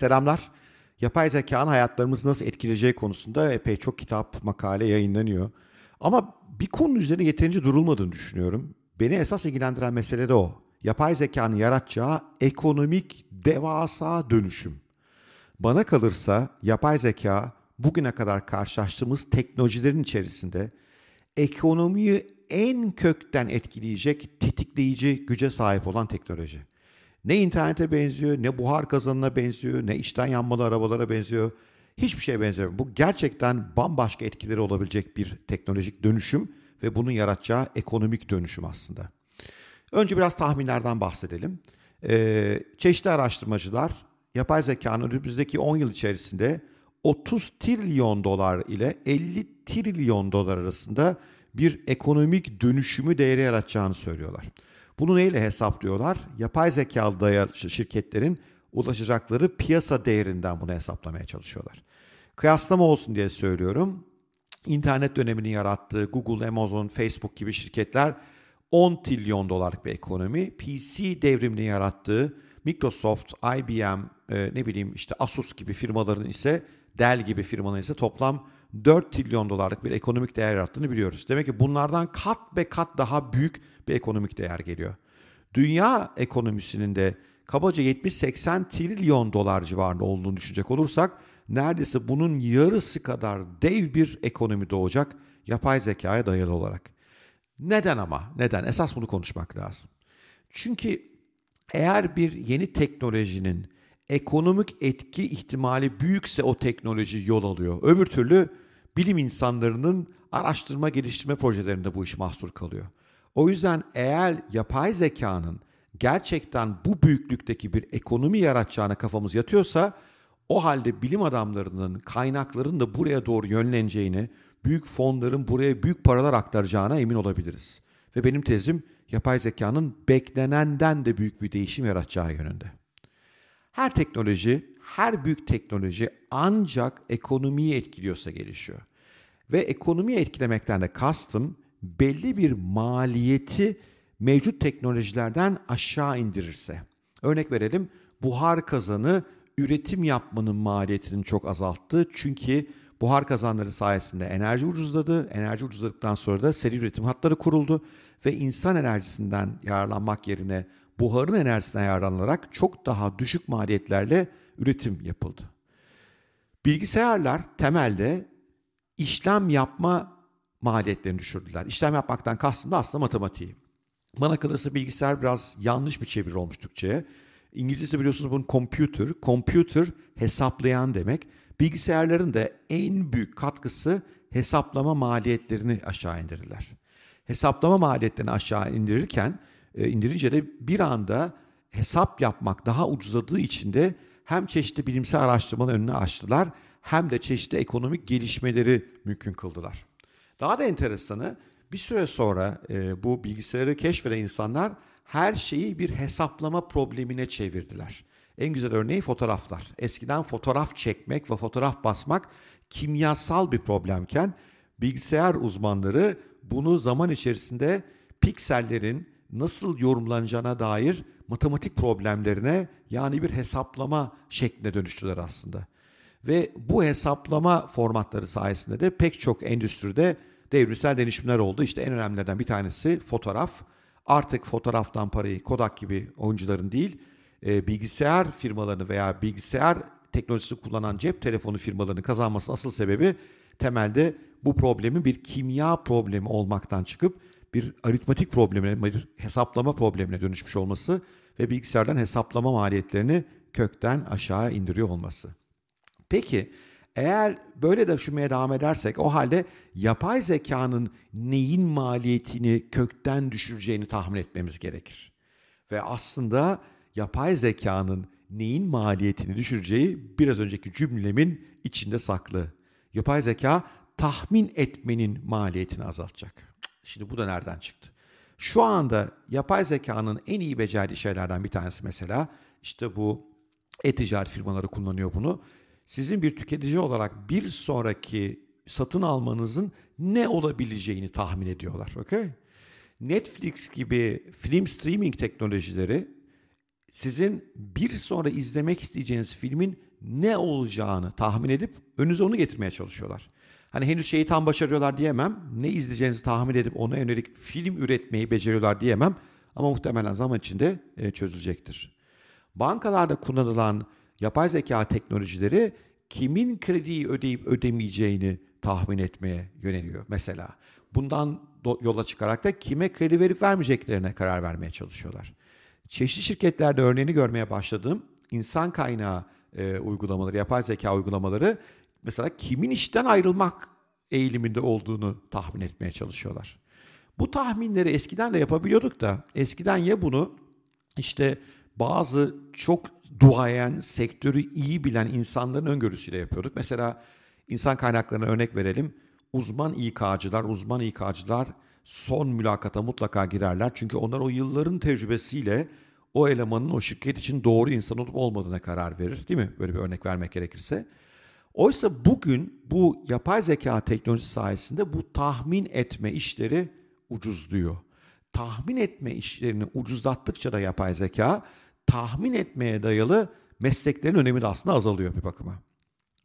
Selamlar. Yapay zekanın hayatlarımızı nasıl etkileyeceği konusunda epey çok kitap, makale yayınlanıyor. Ama bir konu üzerine yeterince durulmadığını düşünüyorum. Beni esas ilgilendiren mesele de o. Yapay zekanın yaratacağı ekonomik devasa dönüşüm. Bana kalırsa yapay zeka bugüne kadar karşılaştığımız teknolojilerin içerisinde ekonomiyi en kökten etkileyecek tetikleyici güce sahip olan teknoloji. Ne internete benziyor, ne buhar kazanına benziyor, ne içten yanmalı arabalara benziyor. Hiçbir şeye benziyor. Bu gerçekten bambaşka etkileri olabilecek bir teknolojik dönüşüm ve bunun yaratacağı ekonomik dönüşüm aslında. Önce biraz tahminlerden bahsedelim. Ee, çeşitli araştırmacılar yapay zekanın önümüzdeki 10 yıl içerisinde 30 trilyon dolar ile 50 trilyon dolar arasında bir ekonomik dönüşümü değeri yaratacağını söylüyorlar. Bunu neyle hesaplıyorlar? Yapay zekalı şirketlerin ulaşacakları piyasa değerinden bunu hesaplamaya çalışıyorlar. Kıyaslama olsun diye söylüyorum. İnternet döneminin yarattığı Google, Amazon, Facebook gibi şirketler 10 trilyon dolarlık bir ekonomi. PC devrimini yarattığı Microsoft, IBM, e, ne bileyim işte Asus gibi firmaların ise Dell gibi firmaların ise toplam 4 trilyon dolarlık bir ekonomik değer yarattığını biliyoruz. Demek ki bunlardan kat be kat daha büyük bir ekonomik değer geliyor. Dünya ekonomisinin de kabaca 70-80 trilyon dolar civarında olduğunu düşünecek olursak neredeyse bunun yarısı kadar dev bir ekonomi doğacak yapay zekaya dayalı olarak. Neden ama? Neden? Esas bunu konuşmak lazım. Çünkü eğer bir yeni teknolojinin ekonomik etki ihtimali büyükse o teknoloji yol alıyor. Öbür türlü bilim insanlarının araştırma geliştirme projelerinde bu iş mahsur kalıyor. O yüzden eğer yapay zekanın gerçekten bu büyüklükteki bir ekonomi yaratacağına kafamız yatıyorsa o halde bilim adamlarının kaynakların da buraya doğru yönleneceğini, büyük fonların buraya büyük paralar aktaracağına emin olabiliriz. Ve benim tezim yapay zekanın beklenenden de büyük bir değişim yaratacağı yönünde. Her teknoloji, her büyük teknoloji ancak ekonomiyi etkiliyorsa gelişiyor. Ve ekonomiyi etkilemekten de kastım belli bir maliyeti mevcut teknolojilerden aşağı indirirse. Örnek verelim, buhar kazanı üretim yapmanın maliyetini çok azalttı. Çünkü buhar kazanları sayesinde enerji ucuzladı. Enerji ucuzladıktan sonra da seri üretim hatları kuruldu ve insan enerjisinden yararlanmak yerine buharın enerjisinden yararlanarak çok daha düşük maliyetlerle üretim yapıldı. Bilgisayarlar temelde işlem yapma maliyetlerini düşürdüler. İşlem yapmaktan kastım da aslında matematiği. Bana kalırsa bilgisayar biraz yanlış bir çevir olmuş Türkçe'ye. İngilizcesi biliyorsunuz bunun computer. Computer hesaplayan demek. Bilgisayarların da en büyük katkısı hesaplama maliyetlerini aşağı indirirler. Hesaplama maliyetlerini aşağı indirirken e, indirince de bir anda hesap yapmak daha ucuzladığı için de hem çeşitli bilimsel araştırmanın önüne açtılar hem de çeşitli ekonomik gelişmeleri mümkün kıldılar. Daha da enteresanı bir süre sonra e, bu bilgisayarı keşfeden insanlar her şeyi bir hesaplama problemine çevirdiler. En güzel örneği fotoğraflar. Eskiden fotoğraf çekmek ve fotoğraf basmak kimyasal bir problemken bilgisayar uzmanları bunu zaman içerisinde piksellerin nasıl yorumlanacağına dair matematik problemlerine yani bir hesaplama şekline dönüştüler aslında. Ve bu hesaplama formatları sayesinde de pek çok endüstride devrimsel dönüşümler oldu. İşte en önemlilerden bir tanesi fotoğraf. Artık fotoğraftan parayı Kodak gibi oyuncuların değil, e, bilgisayar firmalarını veya bilgisayar teknolojisi kullanan cep telefonu firmalarını kazanması asıl sebebi temelde bu problemin bir kimya problemi olmaktan çıkıp bir aritmatik problemine, bir hesaplama problemine dönüşmüş olması ve bilgisayardan hesaplama maliyetlerini kökten aşağı indiriyor olması. Peki eğer böyle de düşünmeye devam edersek o halde yapay zekanın neyin maliyetini kökten düşüreceğini tahmin etmemiz gerekir. Ve aslında yapay zekanın neyin maliyetini düşüreceği biraz önceki cümlemin içinde saklı. Yapay zeka tahmin etmenin maliyetini azaltacak. Şimdi bu da nereden çıktı? Şu anda yapay zekanın en iyi becerdiği şeylerden bir tanesi mesela işte bu e-ticaret firmaları kullanıyor bunu sizin bir tüketici olarak bir sonraki satın almanızın ne olabileceğini tahmin ediyorlar. Okay? Netflix gibi film streaming teknolojileri sizin bir sonra izlemek isteyeceğiniz filmin ne olacağını tahmin edip önünüze onu getirmeye çalışıyorlar. Hani henüz şeyi tam başarıyorlar diyemem. Ne izleyeceğinizi tahmin edip ona yönelik film üretmeyi beceriyorlar diyemem. Ama muhtemelen zaman içinde e, çözülecektir. Bankalarda kullanılan yapay zeka teknolojileri kimin krediyi ödeyip ödemeyeceğini tahmin etmeye yöneliyor mesela. Bundan yola çıkarak da kime kredi verip vermeyeceklerine karar vermeye çalışıyorlar. Çeşitli şirketlerde örneğini görmeye başladığım insan kaynağı e, uygulamaları, yapay zeka uygulamaları mesela kimin işten ayrılmak eğiliminde olduğunu tahmin etmeye çalışıyorlar. Bu tahminleri eskiden de yapabiliyorduk da eskiden ya bunu işte bazı çok duayen, sektörü iyi bilen insanların öngörüsüyle yapıyorduk. Mesela insan kaynaklarına örnek verelim. Uzman İK'cılar, uzman İK'cılar son mülakata mutlaka girerler. Çünkü onlar o yılların tecrübesiyle o elemanın o şirket için doğru insan olup olmadığına karar verir. Değil mi? Böyle bir örnek vermek gerekirse. Oysa bugün bu yapay zeka teknolojisi sayesinde bu tahmin etme işleri ucuzluyor. Tahmin etme işlerini ucuzlattıkça da yapay zeka tahmin etmeye dayalı mesleklerin önemi de aslında azalıyor bir bakıma.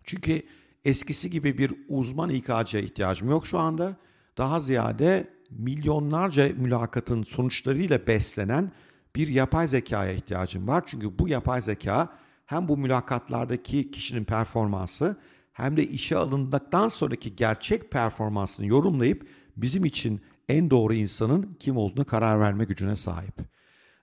Çünkü eskisi gibi bir uzman İK'cıya ihtiyacım yok şu anda. Daha ziyade milyonlarca mülakatın sonuçlarıyla beslenen bir yapay zekaya ihtiyacım var. Çünkü bu yapay zeka hem bu mülakatlardaki kişinin performansı hem de işe alındıktan sonraki gerçek performansını yorumlayıp bizim için en doğru insanın kim olduğunu karar verme gücüne sahip.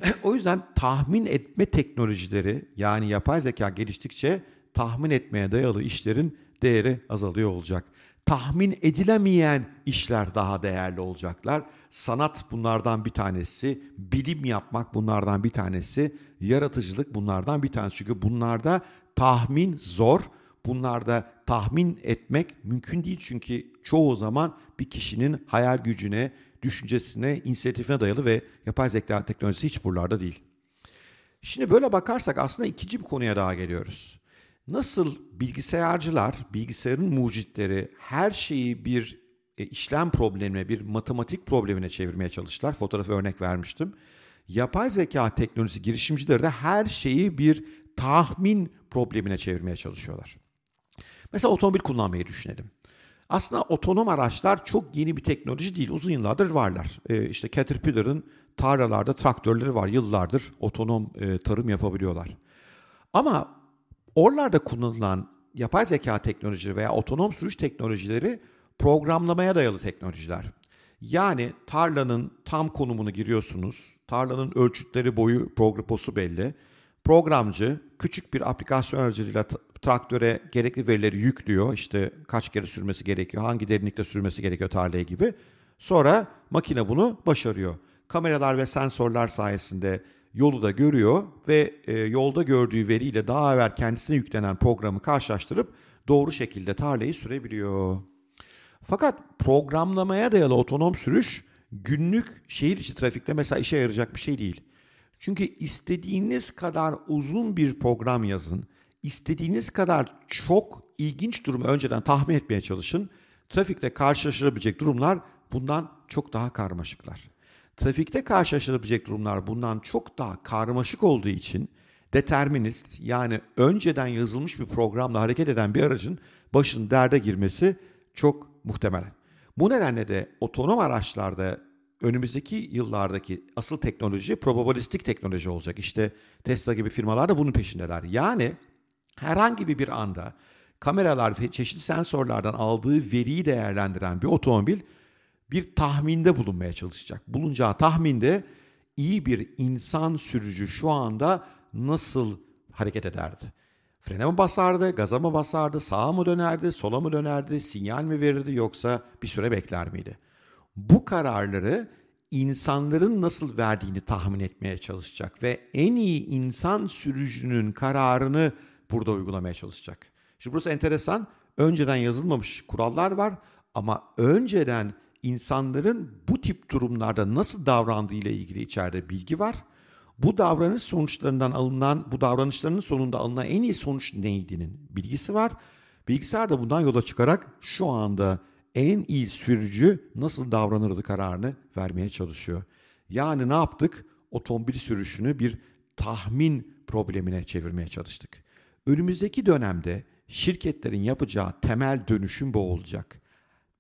o yüzden tahmin etme teknolojileri yani yapay zeka geliştikçe tahmin etmeye dayalı işlerin değeri azalıyor olacak. Tahmin edilemeyen işler daha değerli olacaklar. Sanat bunlardan bir tanesi, bilim yapmak bunlardan bir tanesi, yaratıcılık bunlardan bir tanesi. Çünkü bunlarda tahmin zor, bunlarda tahmin etmek mümkün değil. Çünkü çoğu zaman bir kişinin hayal gücüne, düşüncesine, inisiyatifine dayalı ve yapay zeka teknolojisi hiç buralarda değil. Şimdi böyle bakarsak aslında ikinci bir konuya daha geliyoruz. Nasıl bilgisayarcılar, bilgisayarın mucitleri her şeyi bir e, işlem problemine, bir matematik problemine çevirmeye çalıştılar. Fotoğrafı örnek vermiştim. Yapay zeka teknolojisi girişimcileri de her şeyi bir tahmin problemine çevirmeye çalışıyorlar. Mesela otomobil kullanmayı düşünelim. Aslında otonom araçlar çok yeni bir teknoloji değil. Uzun yıllardır varlar. Ee, işte Caterpillar'ın tarlalarda traktörleri var. Yıllardır otonom e, tarım yapabiliyorlar. Ama oralarda kullanılan yapay zeka teknolojileri veya otonom sürüş teknolojileri programlamaya dayalı teknolojiler. Yani tarlanın tam konumunu giriyorsunuz. Tarlanın ölçütleri, boyu, programı belli. Programcı küçük bir aplikasyon aracılığıyla traktöre gerekli verileri yüklüyor. İşte kaç kere sürmesi gerekiyor, hangi derinlikte sürmesi gerekiyor tarlaya gibi. Sonra makine bunu başarıyor. Kameralar ve sensörler sayesinde yolu da görüyor ve e, yolda gördüğü veriyle daha evvel kendisine yüklenen programı karşılaştırıp doğru şekilde tarlayı sürebiliyor. Fakat programlamaya dayalı otonom sürüş günlük şehir içi trafikte mesela işe yarayacak bir şey değil. Çünkü istediğiniz kadar uzun bir program yazın, istediğiniz kadar çok ilginç durumu önceden tahmin etmeye çalışın. Trafikte karşılaşılabilecek durumlar bundan çok daha karmaşıklar. Trafikte karşılaşılabilecek durumlar bundan çok daha karmaşık olduğu için determinist yani önceden yazılmış bir programla hareket eden bir aracın başının derde girmesi çok muhtemel. Bu nedenle de otonom araçlarda önümüzdeki yıllardaki asıl teknoloji probabilistik teknoloji olacak. İşte Tesla gibi firmalar da bunun peşindeler. Yani herhangi bir anda kameralar ve çeşitli sensörlerden aldığı veriyi değerlendiren bir otomobil bir tahminde bulunmaya çalışacak. Bulunacağı tahminde iyi bir insan sürücü şu anda nasıl hareket ederdi? Frene mi basardı, gaza mı basardı, sağa mı dönerdi, sola mı dönerdi, sinyal mi verirdi yoksa bir süre bekler miydi? Bu kararları insanların nasıl verdiğini tahmin etmeye çalışacak ve en iyi insan sürücünün kararını burada uygulamaya çalışacak. Şimdi burası enteresan. Önceden yazılmamış kurallar var ama önceden insanların bu tip durumlarda nasıl davrandığı ile ilgili içeride bilgi var. Bu davranış sonuçlarından alınan, bu davranışlarının sonunda alınan en iyi sonuç neydi'nin bilgisi var. Bilgisayar da bundan yola çıkarak şu anda en iyi sürücü nasıl davranırdı kararını vermeye çalışıyor. Yani ne yaptık? Otomobil sürüşünü bir tahmin problemine çevirmeye çalıştık. Önümüzdeki dönemde şirketlerin yapacağı temel dönüşüm bu olacak.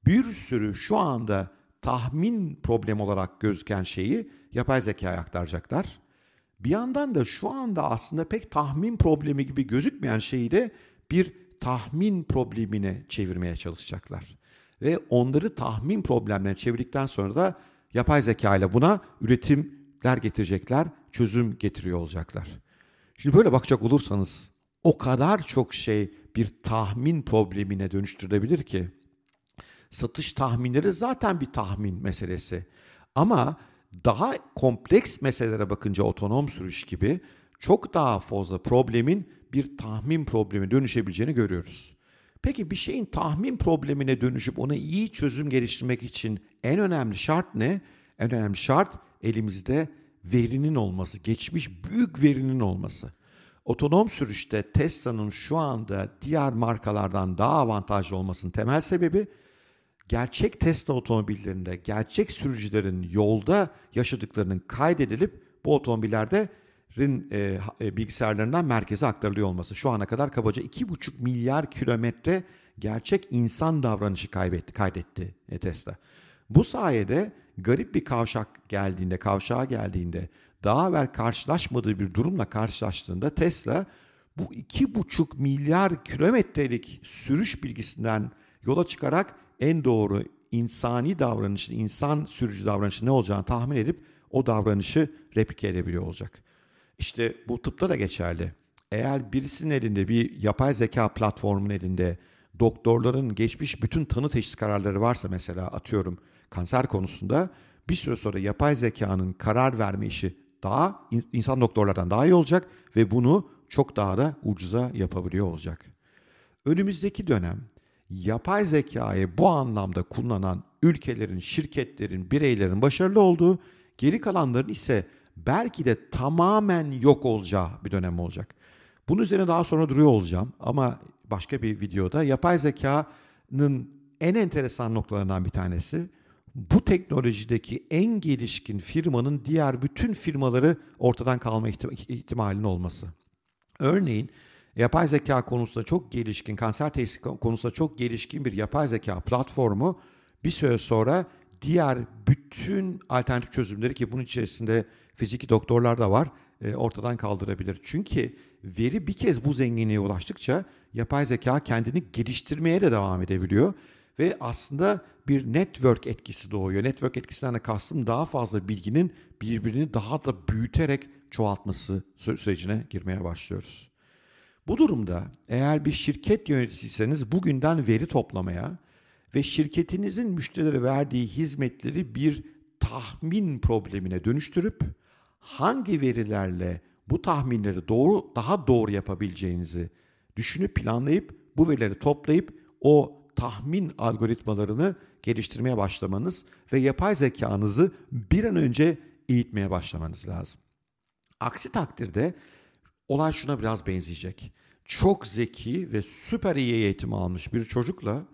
Bir sürü şu anda tahmin problem olarak gözüken şeyi yapay zekaya aktaracaklar. Bir yandan da şu anda aslında pek tahmin problemi gibi gözükmeyen şeyi de bir tahmin problemine çevirmeye çalışacaklar. Ve onları tahmin problemlerine çevirdikten sonra da yapay zeka ile buna üretimler getirecekler, çözüm getiriyor olacaklar. Şimdi böyle bakacak olursanız o kadar çok şey bir tahmin problemine dönüştürülebilir ki satış tahminleri zaten bir tahmin meselesi. Ama daha kompleks meselelere bakınca otonom sürüş gibi çok daha fazla problemin bir tahmin problemi dönüşebileceğini görüyoruz. Peki bir şeyin tahmin problemine dönüşüp ona iyi çözüm geliştirmek için en önemli şart ne? En önemli şart elimizde verinin olması, geçmiş büyük verinin olması. Otonom sürüşte Tesla'nın şu anda diğer markalardan daha avantajlı olmasının temel sebebi gerçek Tesla otomobillerinde gerçek sürücülerin yolda yaşadıklarının kaydedilip bu otomobillerde e, bilgisayarlarından merkeze aktarılıyor olması. Şu ana kadar kabaca 2,5 milyar kilometre gerçek insan davranışı kaybetti, kaydetti e, Tesla. Bu sayede garip bir kavşak geldiğinde, kavşağa geldiğinde daha evvel karşılaşmadığı bir durumla karşılaştığında Tesla bu 2,5 milyar kilometrelik sürüş bilgisinden yola çıkarak en doğru insani davranışın, insan sürücü davranışı ne olacağını tahmin edip o davranışı replike edebiliyor olacak. İşte bu tıpta da geçerli. Eğer birisinin elinde bir yapay zeka platformunun elinde doktorların geçmiş bütün tanı teşhis kararları varsa mesela atıyorum kanser konusunda bir süre sonra yapay zekanın karar verme işi daha insan doktorlardan daha iyi olacak ve bunu çok daha da ucuza yapabiliyor olacak. Önümüzdeki dönem yapay zekayı bu anlamda kullanan ülkelerin, şirketlerin, bireylerin başarılı olduğu, geri kalanların ise belki de tamamen yok olacağı bir dönem olacak. Bunun üzerine daha sonra duruyor olacağım ama başka bir videoda yapay zekanın en enteresan noktalarından bir tanesi bu teknolojideki en gelişkin firmanın diğer bütün firmaları ortadan kalma ihtimalinin olması. Örneğin yapay zeka konusunda çok gelişkin, kanser teşhisi konusunda çok gelişkin bir yapay zeka platformu bir süre sonra diğer bütün alternatif çözümleri ki bunun içerisinde fiziki doktorlar da var e, ortadan kaldırabilir. Çünkü veri bir kez bu zenginliğe ulaştıkça yapay zeka kendini geliştirmeye de devam edebiliyor ve aslında bir network etkisi doğuyor. Network etkisinden de kastım daha fazla bilginin birbirini daha da büyüterek çoğaltması sürecine girmeye başlıyoruz. Bu durumda eğer bir şirket yöneticisiyseniz bugünden veri toplamaya ve şirketinizin müşterilere verdiği hizmetleri bir tahmin problemine dönüştürüp hangi verilerle bu tahminleri doğru daha doğru yapabileceğinizi düşünüp planlayıp bu verileri toplayıp o tahmin algoritmalarını geliştirmeye başlamanız ve yapay zekanızı bir an önce eğitmeye başlamanız lazım. Aksi takdirde olay şuna biraz benzeyecek. Çok zeki ve süper iyi eğitim almış bir çocukla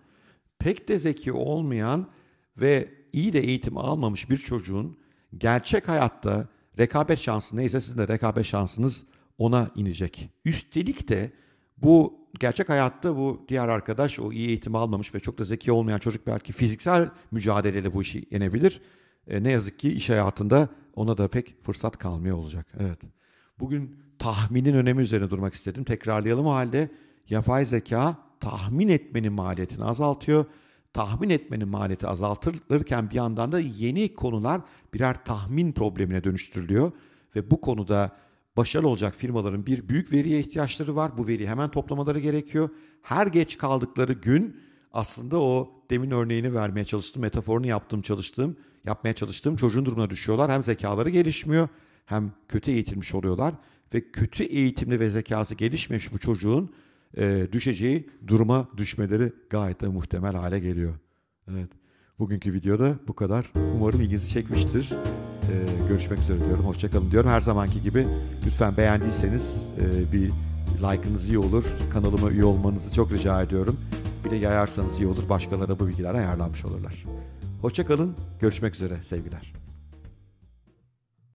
pek de zeki olmayan ve iyi de eğitim almamış bir çocuğun gerçek hayatta rekabet şansı neyse sizin de rekabet şansınız ona inecek. Üstelik de bu gerçek hayatta bu diğer arkadaş o iyi eğitim almamış ve çok da zeki olmayan çocuk belki fiziksel mücadeleyle bu işi yenebilir. E, ne yazık ki iş hayatında ona da pek fırsat kalmıyor olacak. Evet. Bugün tahminin önemi üzerine durmak istedim. Tekrarlayalım o halde. Yapay zeka tahmin etmenin maliyetini azaltıyor. Tahmin etmenin maliyeti azaltılırken bir yandan da yeni konular birer tahmin problemine dönüştürülüyor. Ve bu konuda başarılı olacak firmaların bir büyük veriye ihtiyaçları var. Bu veriyi hemen toplamaları gerekiyor. Her geç kaldıkları gün aslında o demin örneğini vermeye çalıştım, metaforunu yaptım, çalıştığım, yapmaya çalıştığım çocuğun durumuna düşüyorlar. Hem zekaları gelişmiyor hem kötü eğitilmiş oluyorlar ve kötü eğitimli ve zekası gelişmemiş bu çocuğun e, düşeceği duruma düşmeleri gayet de muhtemel hale geliyor. Evet. Bugünkü videoda bu kadar. Umarım ilginizi çekmiştir. Ee, görüşmek üzere diyorum. Hoşçakalın diyorum. Her zamanki gibi lütfen beğendiyseniz e, bir like'ınız iyi olur. Kanalıma üye olmanızı çok rica ediyorum. Bir de yayarsanız iyi olur. Başkalarına bu bilgiler ayarlanmış olurlar. Hoşçakalın. Görüşmek üzere sevgiler.